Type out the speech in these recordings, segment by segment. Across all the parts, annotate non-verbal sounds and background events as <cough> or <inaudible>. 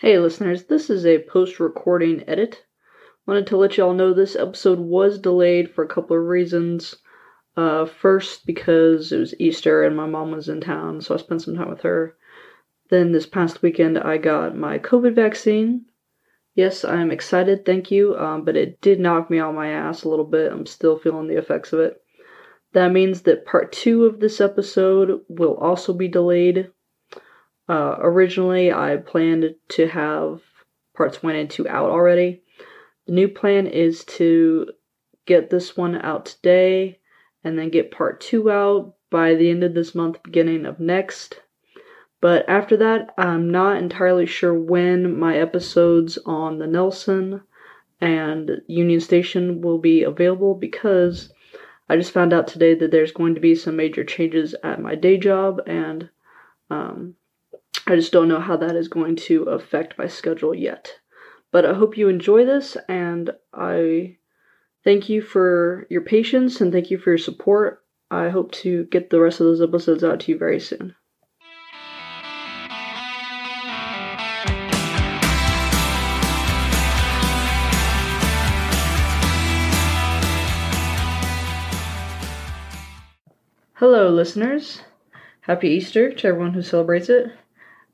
Hey, listeners, this is a post recording edit. Wanted to let y'all know this episode was delayed for a couple of reasons. Uh, first, because it was Easter and my mom was in town, so I spent some time with her. Then, this past weekend, I got my COVID vaccine. Yes, I'm excited, thank you, um, but it did knock me on my ass a little bit. I'm still feeling the effects of it. That means that part two of this episode will also be delayed. Uh, originally, I planned to have parts one and two out already. The new plan is to get this one out today and then get part two out by the end of this month, beginning of next. But after that, I'm not entirely sure when my episodes on the Nelson and Union Station will be available because I just found out today that there's going to be some major changes at my day job and um, I just don't know how that is going to affect my schedule yet. But I hope you enjoy this, and I thank you for your patience and thank you for your support. I hope to get the rest of those episodes out to you very soon. Hello, listeners. Happy Easter to everyone who celebrates it.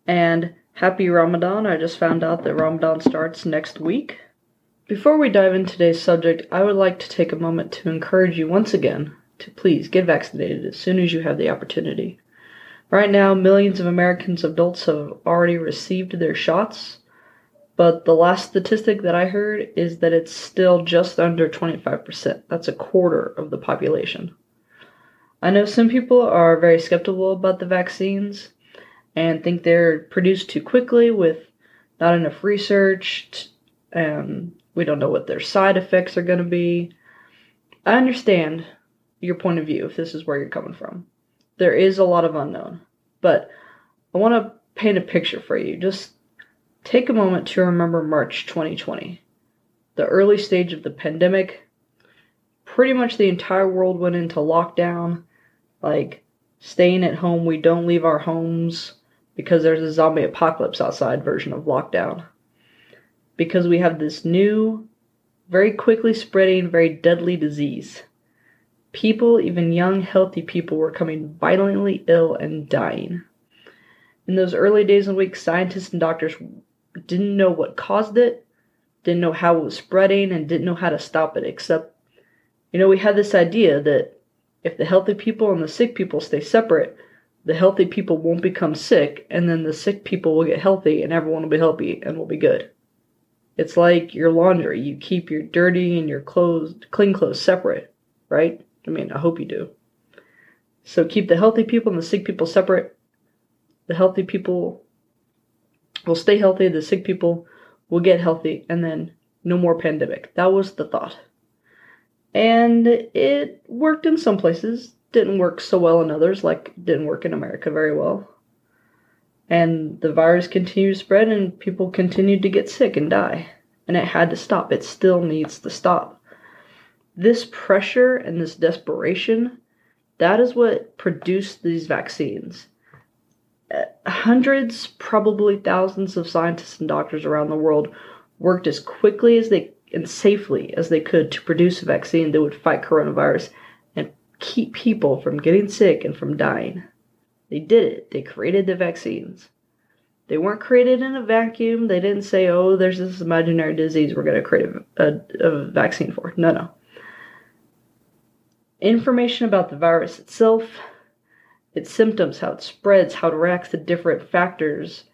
And happy Ramadan. I just found out that Ramadan starts next week. Before we dive into today's subject, I would like to take a moment to encourage you once again to please get vaccinated as soon as you have the opportunity. Right now, millions of Americans adults have already received their shots, but the last statistic that I heard is that it's still just under 25%. That's a quarter of the population. I know some people are very skeptical about the vaccines and think they're produced too quickly with not enough research and we don't know what their side effects are going to be. I understand your point of view if this is where you're coming from. There is a lot of unknown, but I want to paint a picture for you. Just take a moment to remember March 2020, the early stage of the pandemic. Pretty much the entire world went into lockdown, like staying at home, we don't leave our homes because there's a zombie apocalypse outside version of lockdown. Because we have this new, very quickly spreading, very deadly disease. People, even young, healthy people, were coming violently ill and dying. In those early days and weeks, scientists and doctors didn't know what caused it, didn't know how it was spreading, and didn't know how to stop it, except, you know, we had this idea that if the healthy people and the sick people stay separate, the healthy people won't become sick, and then the sick people will get healthy, and everyone will be healthy and will be good. It's like your laundry. You keep your dirty and your clothes, clean clothes separate, right? I mean, I hope you do. So keep the healthy people and the sick people separate. The healthy people will stay healthy, the sick people will get healthy, and then no more pandemic. That was the thought. And it worked in some places, didn't work so well in others, like didn't work in America very well. And the virus continued to spread, and people continued to get sick and die. And it had to stop. It still needs to stop. This pressure and this desperation, that is what produced these vaccines. Uh, Hundreds, probably thousands of scientists and doctors around the world worked as quickly as they and safely as they could to produce a vaccine that would fight coronavirus keep people from getting sick and from dying. They did it. They created the vaccines. They weren't created in a vacuum. They didn't say, oh, there's this imaginary disease we're going to create a, a, a vaccine for. No, no. Information about the virus itself, its symptoms, how it spreads, how it reacts to different factors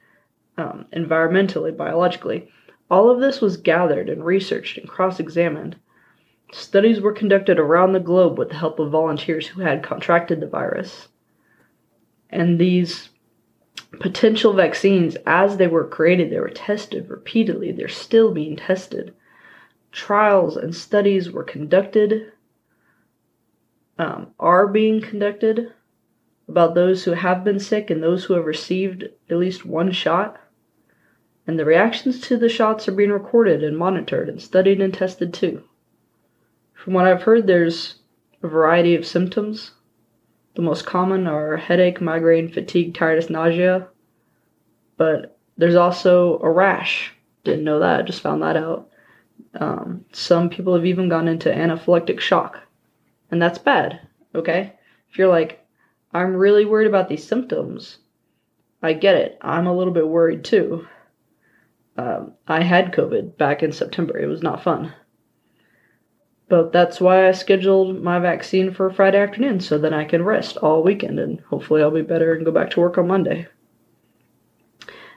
um, environmentally, biologically, all of this was gathered and researched and cross examined. Studies were conducted around the globe with the help of volunteers who had contracted the virus. And these potential vaccines, as they were created, they were tested repeatedly. They're still being tested. Trials and studies were conducted, um, are being conducted about those who have been sick and those who have received at least one shot. And the reactions to the shots are being recorded and monitored and studied and tested too. From what I've heard, there's a variety of symptoms. The most common are headache, migraine, fatigue, tiredness, nausea. But there's also a rash. Didn't know that, just found that out. Um, some people have even gone into anaphylactic shock. And that's bad, okay? If you're like, I'm really worried about these symptoms, I get it. I'm a little bit worried too. Um, I had COVID back in September. It was not fun. But that's why I scheduled my vaccine for Friday afternoon so that I can rest all weekend and hopefully I'll be better and go back to work on Monday.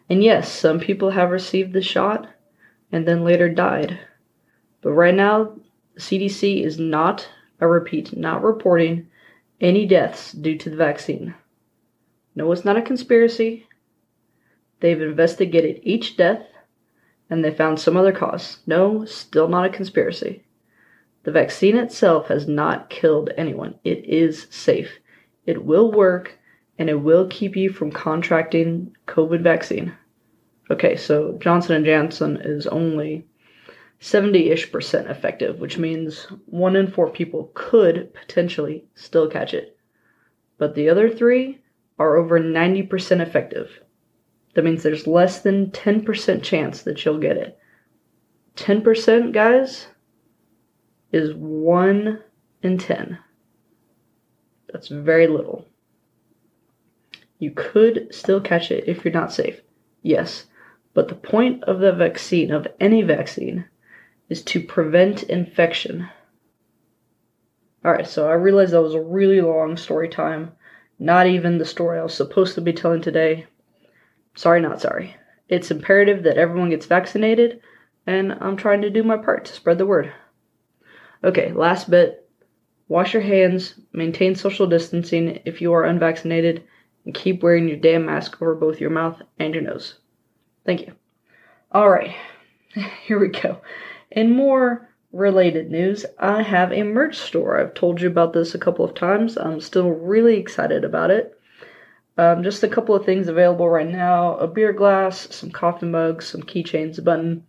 And yes, some people have received the shot and then later died. But right now, the CDC is not, I repeat, not reporting any deaths due to the vaccine. No, it's not a conspiracy. They've investigated each death and they found some other cause. No, still not a conspiracy. The vaccine itself has not killed anyone. It is safe. It will work and it will keep you from contracting COVID vaccine. Okay, so Johnson and Johnson is only 70-ish percent effective, which means 1 in 4 people could potentially still catch it. But the other 3 are over 90% effective. That means there's less than 10% chance that you'll get it. 10%, guys, is 1 in 10. That's very little. You could still catch it if you're not safe. Yes, but the point of the vaccine, of any vaccine, is to prevent infection. Alright, so I realized that was a really long story time. Not even the story I was supposed to be telling today. Sorry, not sorry. It's imperative that everyone gets vaccinated, and I'm trying to do my part to spread the word. Okay, last bit. Wash your hands, maintain social distancing if you are unvaccinated, and keep wearing your damn mask over both your mouth and your nose. Thank you. Alright, <laughs> here we go. In more related news, I have a merch store. I've told you about this a couple of times. I'm still really excited about it. Um, just a couple of things available right now a beer glass, some coffee mugs, some keychains, a button.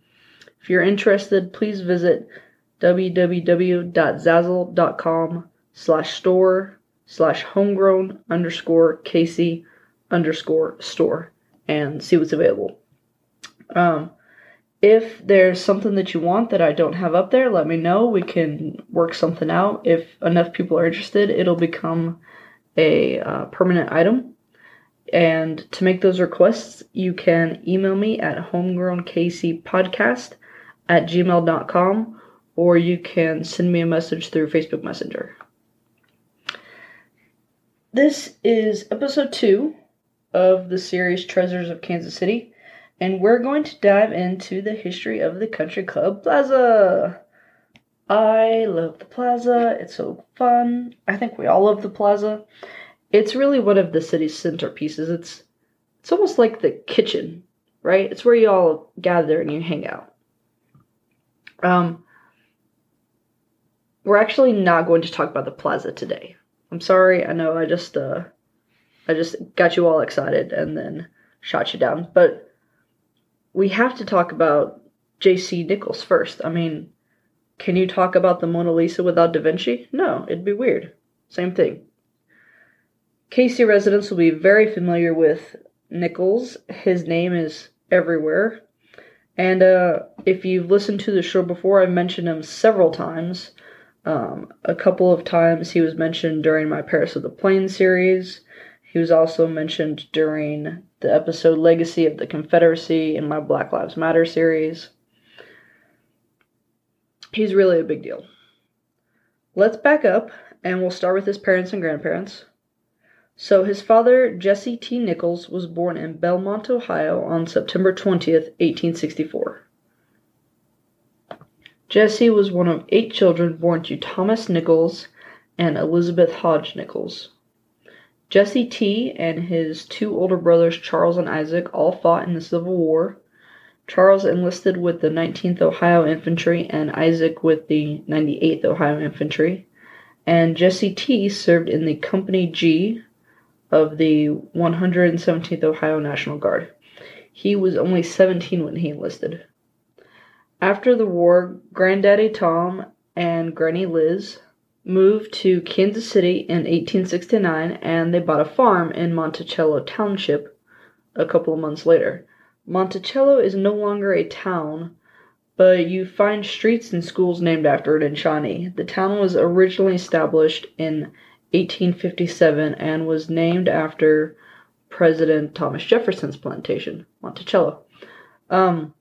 If you're interested, please visit www.zazzle.com slash store slash homegrown underscore KC underscore store and see what's available. Um, if there's something that you want that I don't have up there, let me know. We can work something out. If enough people are interested, it'll become a uh, permanent item. And to make those requests, you can email me at homegrownkcpodcast at gmail.com or you can send me a message through Facebook Messenger. This is episode two of the series Treasures of Kansas City, and we're going to dive into the history of the Country Club Plaza. I love the plaza, it's so fun. I think we all love the plaza. It's really one of the city's centerpieces. It's it's almost like the kitchen, right? It's where you all gather and you hang out. Um, we're actually not going to talk about the plaza today. I'm sorry. I know I just uh I just got you all excited and then shot you down, but we have to talk about J.C. Nichols first. I mean, can you talk about the Mona Lisa without Da Vinci? No, it'd be weird. Same thing. KC residents will be very familiar with Nichols. His name is everywhere. And uh, if you've listened to the show before, I've mentioned him several times. Um, a couple of times he was mentioned during my Paris of the Plains series. He was also mentioned during the episode Legacy of the Confederacy in my Black Lives Matter series. He's really a big deal. Let's back up and we'll start with his parents and grandparents. So, his father, Jesse T. Nichols, was born in Belmont, Ohio on September 20th, 1864. Jesse was one of eight children born to Thomas Nichols and Elizabeth Hodge Nichols. Jesse T and his two older brothers, Charles and Isaac, all fought in the Civil War. Charles enlisted with the 19th Ohio Infantry and Isaac with the 98th Ohio Infantry. And Jesse T served in the Company G of the 117th Ohio National Guard. He was only 17 when he enlisted. After the war, Granddaddy Tom and Granny Liz moved to Kansas City in 1869 and they bought a farm in Monticello Township a couple of months later. Monticello is no longer a town, but you find streets and schools named after it in Shawnee. The town was originally established in 1857 and was named after President Thomas Jefferson's plantation, Monticello. Um,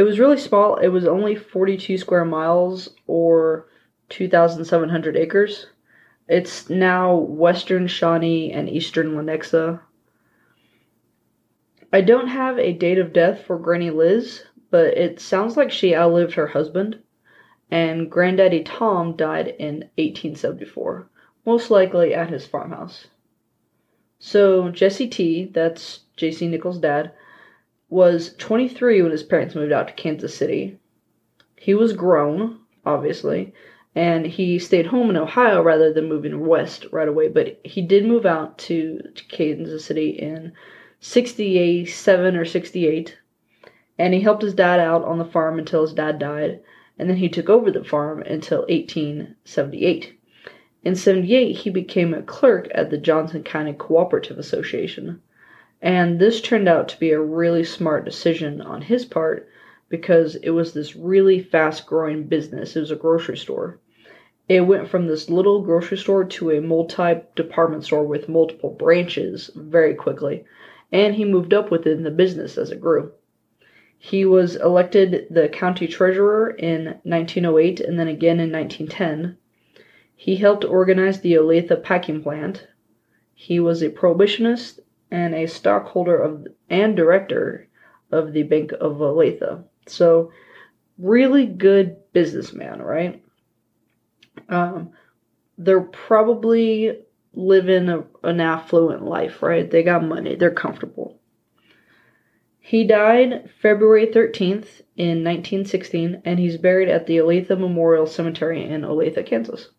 it was really small. It was only 42 square miles or 2,700 acres. It's now western Shawnee and eastern Lenexa. I don't have a date of death for Granny Liz, but it sounds like she outlived her husband, and Granddaddy Tom died in 1874, most likely at his farmhouse. So Jesse T, that's JC Nichols' dad, was 23 when his parents moved out to Kansas City. He was grown, obviously, and he stayed home in Ohio rather than moving west right away. But he did move out to, to Kansas City in 67 or 68, and he helped his dad out on the farm until his dad died, and then he took over the farm until 1878. In 78, he became a clerk at the Johnson County Cooperative Association. And this turned out to be a really smart decision on his part because it was this really fast growing business. It was a grocery store. It went from this little grocery store to a multi department store with multiple branches very quickly. And he moved up within the business as it grew. He was elected the county treasurer in 1908 and then again in 1910. He helped organize the Olathe packing plant. He was a prohibitionist and a stockholder of and director of the Bank of Olathe. So, really good businessman, right? Um, they're probably living a, an affluent life, right? They got money, they're comfortable. He died February 13th in 1916, and he's buried at the Olathe Memorial Cemetery in Olathe, Kansas.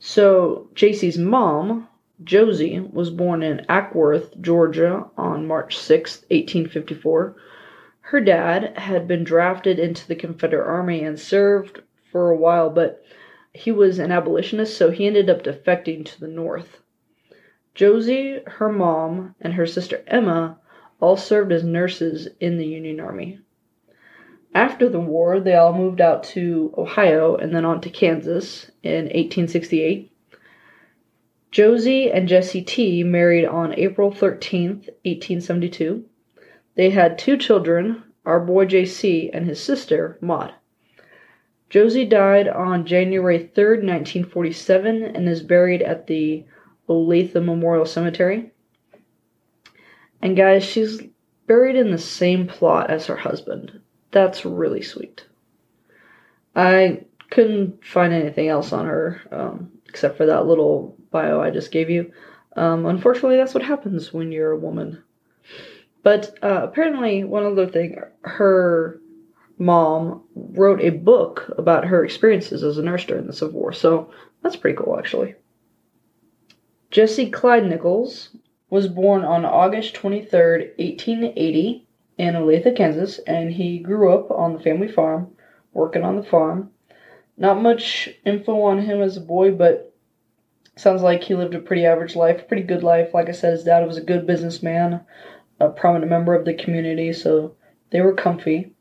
So, JC's mom, Josie was born in Acworth, Georgia on March 6, 1854. Her dad had been drafted into the Confederate Army and served for a while, but he was an abolitionist, so he ended up defecting to the North. Josie, her mom, and her sister Emma all served as nurses in the Union Army. After the war, they all moved out to Ohio and then on to Kansas in 1868. Josie and Jesse T married on April 13th, 1872. They had two children, our boy JC and his sister, Maud. Josie died on January 3rd, 1947, and is buried at the Olathe Memorial Cemetery. And guys, she's buried in the same plot as her husband. That's really sweet. I couldn't find anything else on her um, except for that little bio I just gave you. Um, unfortunately, that's what happens when you're a woman. But uh, apparently, one other thing, her mom wrote a book about her experiences as a nurse during the Civil War. So that's pretty cool, actually. Jesse Clyde Nichols was born on August 23rd, 1880, in Olathe, Kansas, and he grew up on the family farm, working on the farm. Not much info on him as a boy, but sounds like he lived a pretty average life, pretty good life. Like I said, his dad was a good businessman, a prominent member of the community, so they were comfy.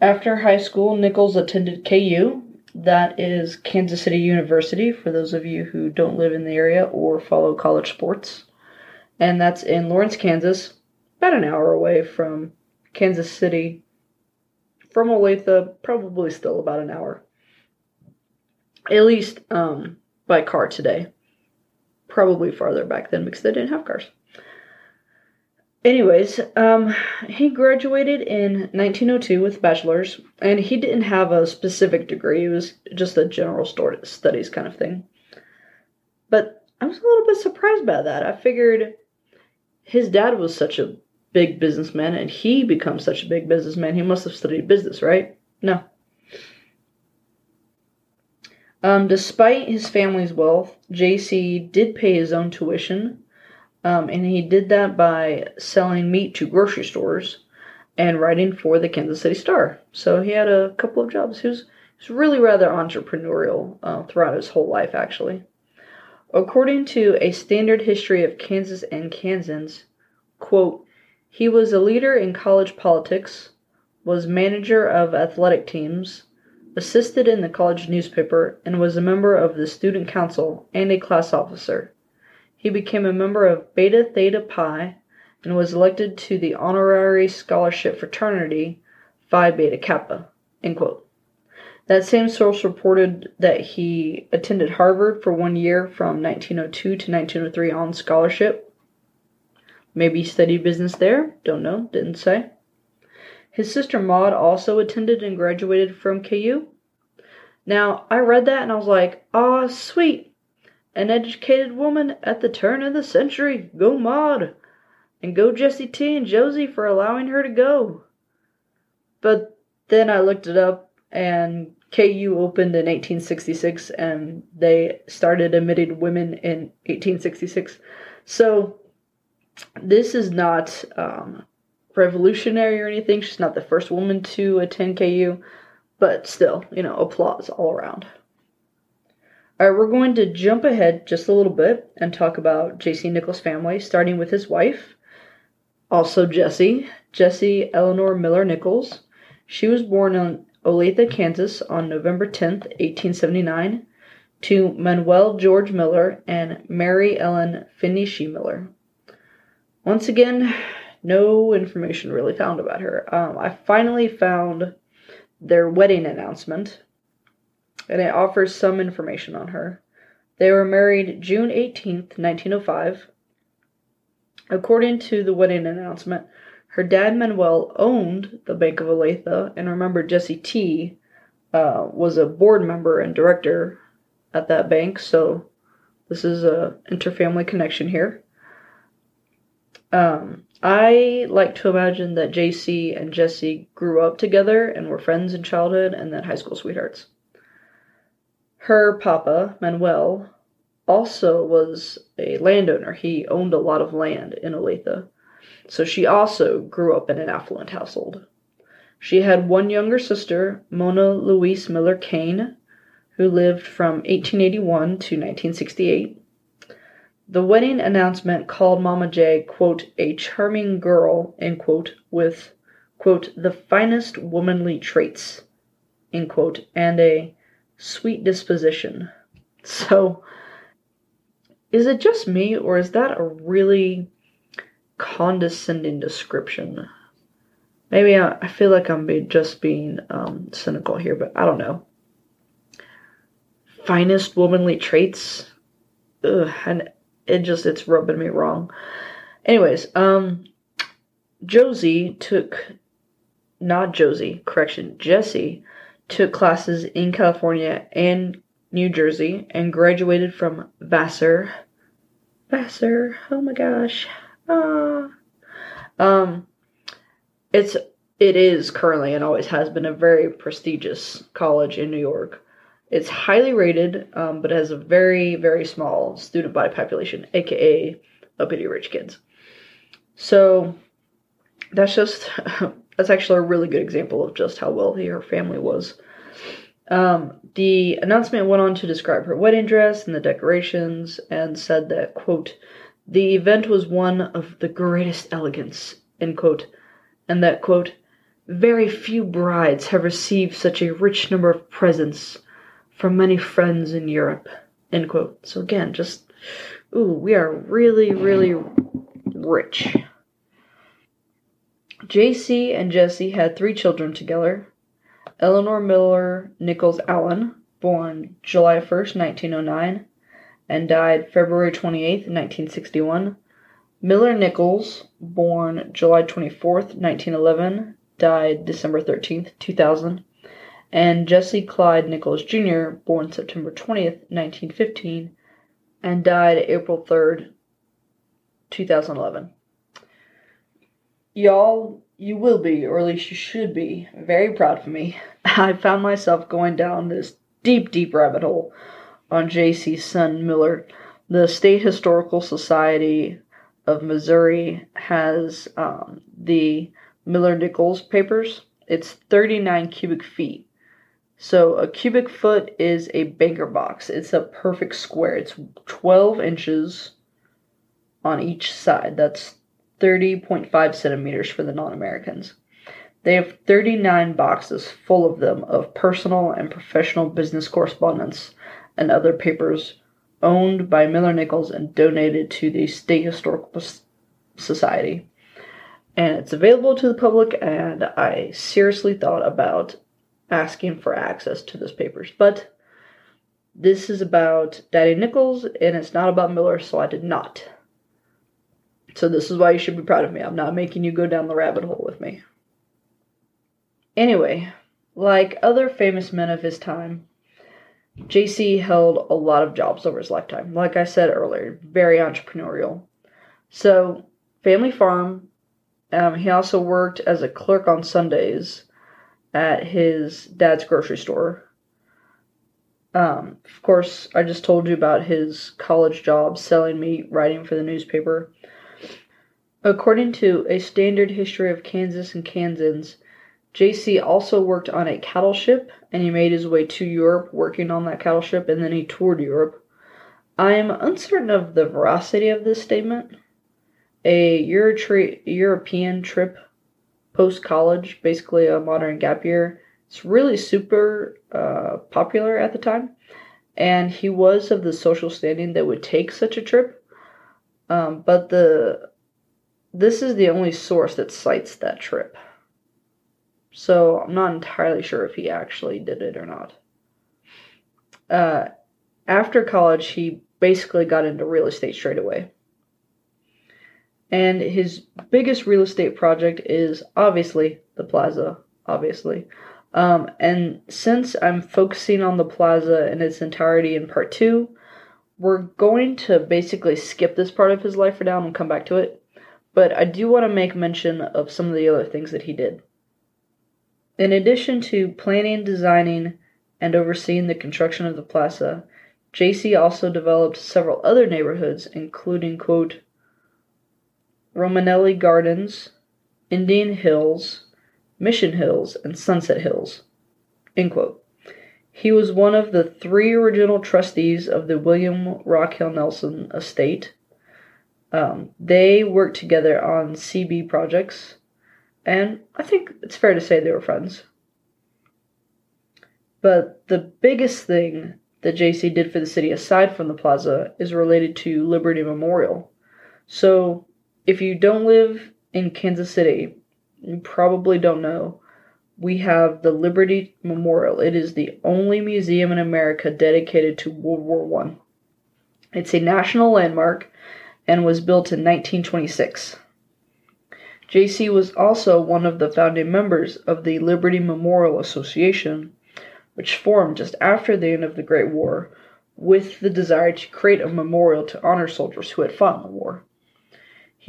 After high school, Nichols attended KU, that is Kansas City University, for those of you who don't live in the area or follow college sports. And that's in Lawrence, Kansas, about an hour away from Kansas City. From Olathe, probably still about an hour. At least um, by car today. Probably farther back then because they didn't have cars. Anyways, um, he graduated in 1902 with bachelor's, and he didn't have a specific degree. It was just a general studies kind of thing. But I was a little bit surprised by that. I figured his dad was such a big businessman and he becomes such a big businessman. He must have studied business, right? No. Um, despite his family's wealth, JC did pay his own tuition, um, and he did that by selling meat to grocery stores and writing for the Kansas City Star. So he had a couple of jobs. He was, he was really rather entrepreneurial uh, throughout his whole life, actually. According to a standard history of Kansas and Kansans, quote, he was a leader in college politics, was manager of athletic teams, assisted in the college newspaper, and was a member of the student council and a class officer. He became a member of Beta Theta Pi and was elected to the honorary scholarship fraternity Phi Beta Kappa. That same source reported that he attended Harvard for one year from 1902 to 1903 on scholarship. Maybe studied business there, don't know, didn't say. His sister Maud also attended and graduated from KU. Now, I read that and I was like, ah, sweet. An educated woman at the turn of the century. Go Maud. And go Jesse T and Josie for allowing her to go. But then I looked it up and KU opened in 1866 and they started admitting women in 1866. So this is not um, revolutionary or anything. She's not the first woman to attend KU, but still, you know, applause all around. All right, we're going to jump ahead just a little bit and talk about J.C. Nichols' family, starting with his wife, also Jessie, Jessie Eleanor Miller Nichols. She was born in Olathe, Kansas on November 10th, 1879, to Manuel George Miller and Mary Ellen Finney Miller. Once again, no information really found about her. Um, I finally found their wedding announcement, and it offers some information on her. They were married June 18th, 1905. According to the wedding announcement, her dad Manuel owned the Bank of Olathe, and remember Jesse T uh, was a board member and director at that bank, so this is a interfamily connection here. Um, I like to imagine that JC and Jesse grew up together and were friends in childhood and then high school sweethearts. Her papa, Manuel, also was a landowner. He owned a lot of land in Olathe. So she also grew up in an affluent household. She had one younger sister, Mona Louise Miller Kane, who lived from 1881 to 1968. The wedding announcement called Mama J, quote, a charming girl, end quote, with, quote, the finest womanly traits, end quote, and a sweet disposition. So, is it just me, or is that a really condescending description? Maybe I, I feel like I'm be, just being um, cynical here, but I don't know. Finest womanly traits? Ugh, and it just it's rubbing me wrong. Anyways, um Josie took not Josie, correction, Jesse took classes in California and New Jersey and graduated from Vassar. Vassar, oh my gosh. Ah. Um it's it is currently and always has been a very prestigious college in New York. It's highly rated, um, but has a very, very small student body population, aka uppity rich kids. So that's just <laughs> that's actually a really good example of just how wealthy her family was. Um, the announcement went on to describe her wedding dress and the decorations, and said that quote the event was one of the greatest elegance end quote, and that quote very few brides have received such a rich number of presents from many friends in Europe. End quote. So again, just ooh, we are really, really rich. JC and Jesse had three children together. Eleanor Miller Nichols Allen, born July 1st, 1909, and died February 28th, 1961. Miller Nichols, born July 24th, 1911, died December 13th, 2000 and Jesse Clyde Nichols Jr., born September 20th, 1915, and died April 3rd, 2011. Y'all, you will be, or at least you should be, very proud of me. <laughs> I found myself going down this deep, deep rabbit hole on J.C. Son Miller. The State Historical Society of Missouri has um, the Miller Nichols papers. It's 39 cubic feet. So a cubic foot is a banker box. It's a perfect square. It's 12 inches on each side. That's 30.5 centimeters for the non Americans. They have 39 boxes full of them of personal and professional business correspondence and other papers owned by Miller Nichols and donated to the State Historical Society. And it's available to the public, and I seriously thought about asking for access to those papers. But this is about Daddy Nichols, and it's not about Miller, so I did not. So this is why you should be proud of me. I'm not making you go down the rabbit hole with me. Anyway, like other famous men of his time, JC held a lot of jobs over his lifetime. Like I said earlier, very entrepreneurial. So, family farm. Um, he also worked as a clerk on Sundays at his dad's grocery store. Um, of course, I just told you about his college job selling meat, writing for the newspaper. According to a standard history of Kansas and Kansans, JC also worked on a cattle ship and he made his way to Europe working on that cattle ship and then he toured Europe. I am uncertain of the veracity of this statement. A Euro- European trip post college, basically a modern gap year, it's really super uh, popular at the time. And he was of the social standing that would take such a trip. Um, but the this is the only source that cites that trip. So I'm not entirely sure if he actually did it or not. Uh, after college, he basically got into real estate straight away. And his biggest real estate project is obviously the plaza, obviously. Um, and since I'm focusing on the plaza in its entirety in part two, we're going to basically skip this part of his life for now and come back to it. But I do want to make mention of some of the other things that he did. In addition to planning, designing, and overseeing the construction of the plaza, JC also developed several other neighborhoods, including, quote, Romanelli Gardens, Indian Hills, Mission Hills, and Sunset Hills. He was one of the three original trustees of the William Rockhill Nelson estate. Um, they worked together on CB projects, and I think it's fair to say they were friends. But the biggest thing that JC did for the city aside from the plaza is related to Liberty Memorial. So, if you don't live in Kansas City, you probably don't know, we have the Liberty Memorial. It is the only museum in America dedicated to World War One. It's a national landmark and was built in 1926. JC was also one of the founding members of the Liberty Memorial Association, which formed just after the end of the Great War with the desire to create a memorial to honor soldiers who had fought in the war.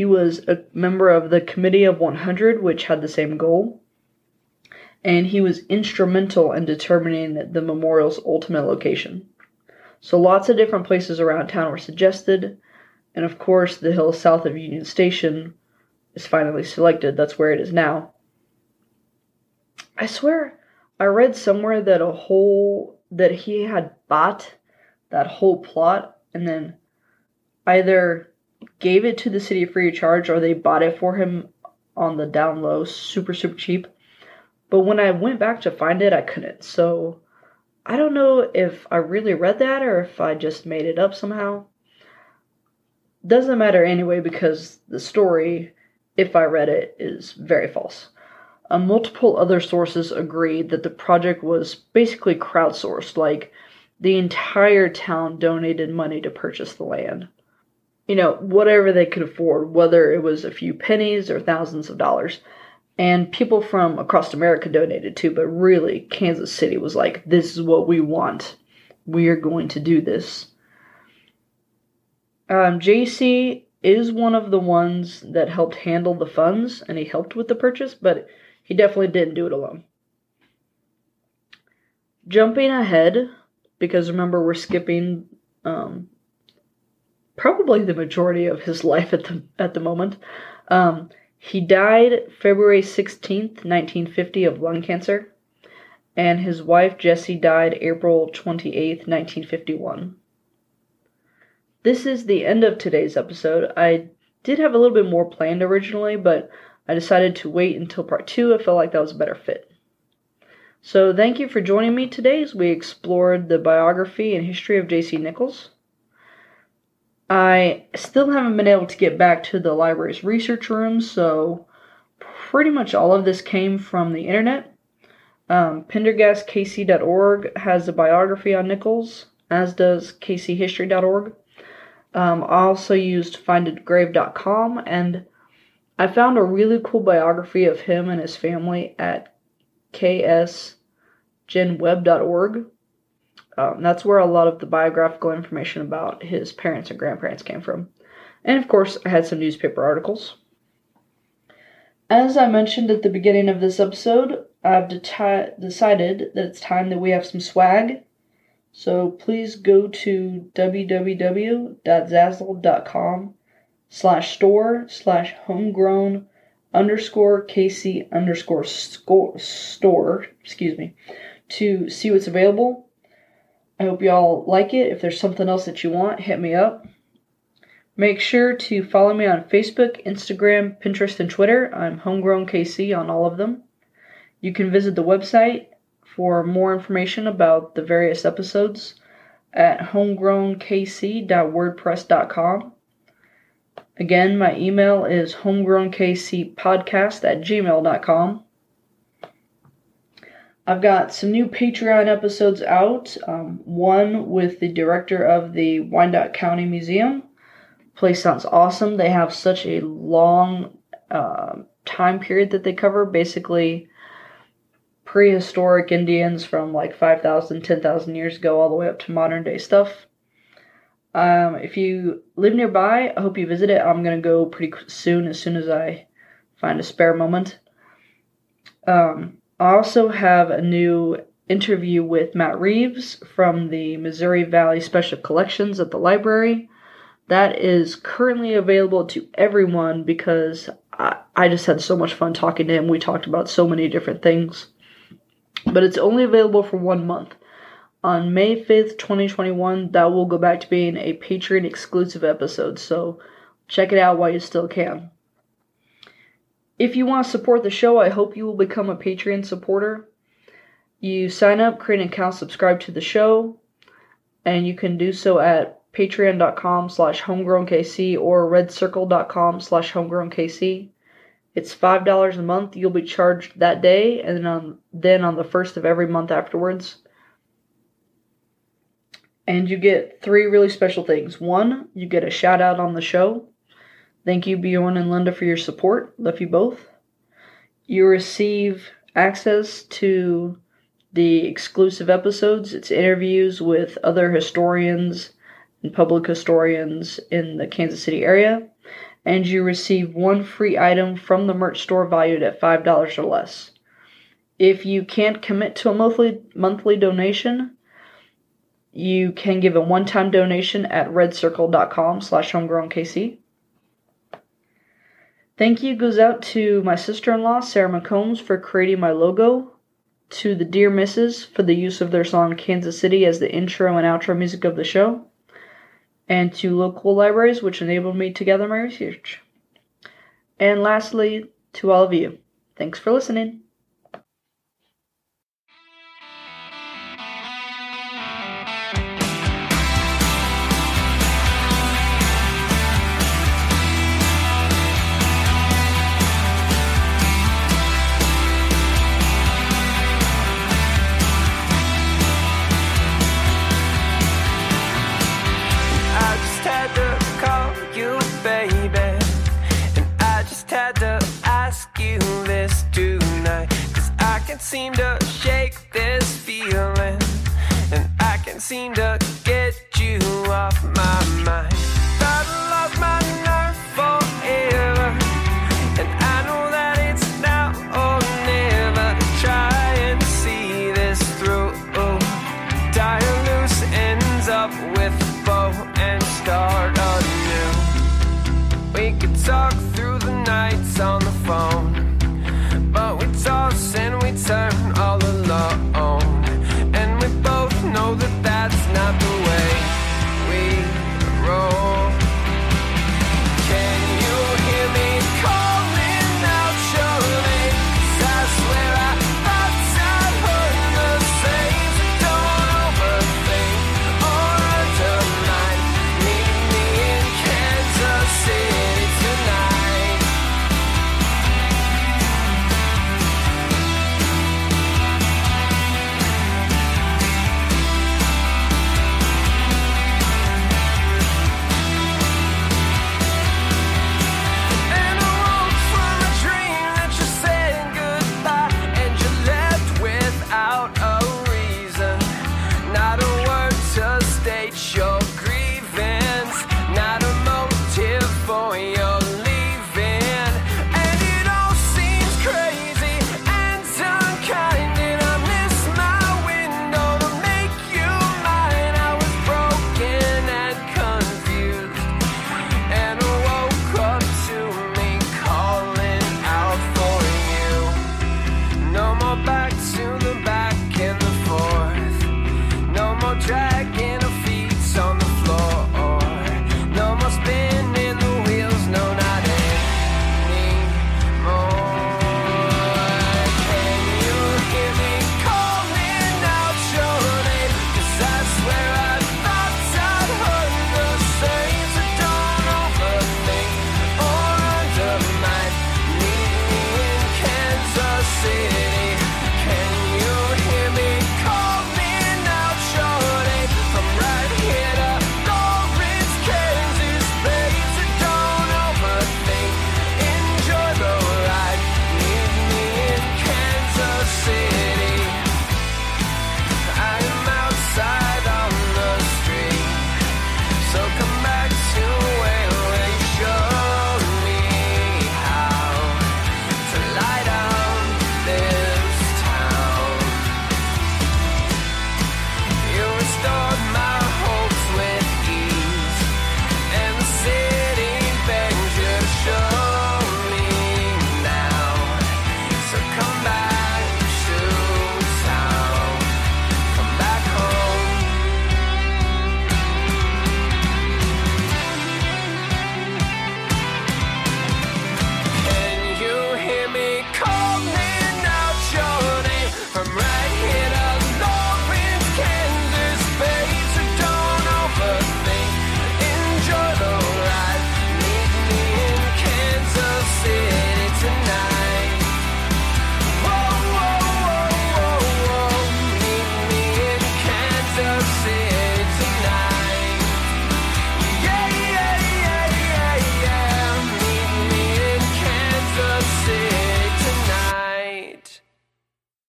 He was a member of the Committee of 100, which had the same goal, and he was instrumental in determining the memorial's ultimate location. So lots of different places around town were suggested, and of course, the hill south of Union Station is finally selected. That's where it is now. I swear, I read somewhere that a whole that he had bought that whole plot and then either gave it to the city free of charge or they bought it for him on the down low, super super cheap. But when I went back to find it, I couldn't. So I don't know if I really read that or if I just made it up somehow. Doesn't matter anyway because the story, if I read it, is very false. Uh, multiple other sources agreed that the project was basically crowdsourced, like the entire town donated money to purchase the land. You know, whatever they could afford, whether it was a few pennies or thousands of dollars. And people from across America donated too, but really, Kansas City was like, this is what we want. We are going to do this. Um, JC is one of the ones that helped handle the funds and he helped with the purchase, but he definitely didn't do it alone. Jumping ahead, because remember we're skipping um, probably the majority of his life at the at the moment. Um, he died February 16th, 1950 of lung cancer, and his wife Jessie died April 28th, 1951. This is the end of today's episode. I did have a little bit more planned originally, but I decided to wait until part 2. I felt like that was a better fit. So, thank you for joining me today as we explored the biography and history of J.C. Nichols. I still haven't been able to get back to the library's research room, so pretty much all of this came from the internet. Um, PendergastKC.org has a biography on Nichols, as does KCHistory.org. Um, I also used finditgrave.com, and I found a really cool biography of him and his family at ksgenweb.org. Um, that's where a lot of the biographical information about his parents and grandparents came from. And of course, I had some newspaper articles. As I mentioned at the beginning of this episode, I've deti- decided that it's time that we have some swag. So please go to www.zazzle.com slash store slash homegrown underscore KC underscore score, store, excuse me, to see what's available. I hope y'all like it. If there's something else that you want, hit me up. Make sure to follow me on Facebook, Instagram, Pinterest, and Twitter. I'm Homegrown KC on all of them. You can visit the website for more information about the various episodes at homegrownkc.wordpress.com. Again, my email is homegrownkcpodcast at gmail.com. I've got some new Patreon episodes out. Um, one with the director of the Wyandotte County Museum. Place sounds awesome. They have such a long uh, time period that they cover. Basically, prehistoric Indians from like 5,000, 10,000 years ago, all the way up to modern day stuff. Um, if you live nearby, I hope you visit it. I'm going to go pretty soon, as soon as I find a spare moment. Um, I also have a new interview with Matt Reeves from the Missouri Valley Special Collections at the library. That is currently available to everyone because I, I just had so much fun talking to him. We talked about so many different things. But it's only available for one month. On May 5th, 2021, that will go back to being a Patreon exclusive episode, so check it out while you still can. If you want to support the show, I hope you will become a Patreon supporter. You sign up, create an account, subscribe to the show, and you can do so at patreon.com slash homegrownkc or redcircle.com slash homegrownkc. It's $5 a month. You'll be charged that day and then on, then on the first of every month afterwards. And you get three really special things. One, you get a shout out on the show. Thank you, Bjorn and Linda, for your support. Love you both. You receive access to the exclusive episodes. It's interviews with other historians and public historians in the Kansas City area. And you receive one free item from the merch store valued at $5 or less. If you can't commit to a monthly monthly donation, you can give a one-time donation at redcircle.com slash homegrownkc. Thank you goes out to my sister-in-law, Sarah McCombs, for creating my logo, to the Dear Misses for the use of their song Kansas City as the intro and outro music of the show, and to local libraries which enabled me to gather my research. And lastly, to all of you, thanks for listening.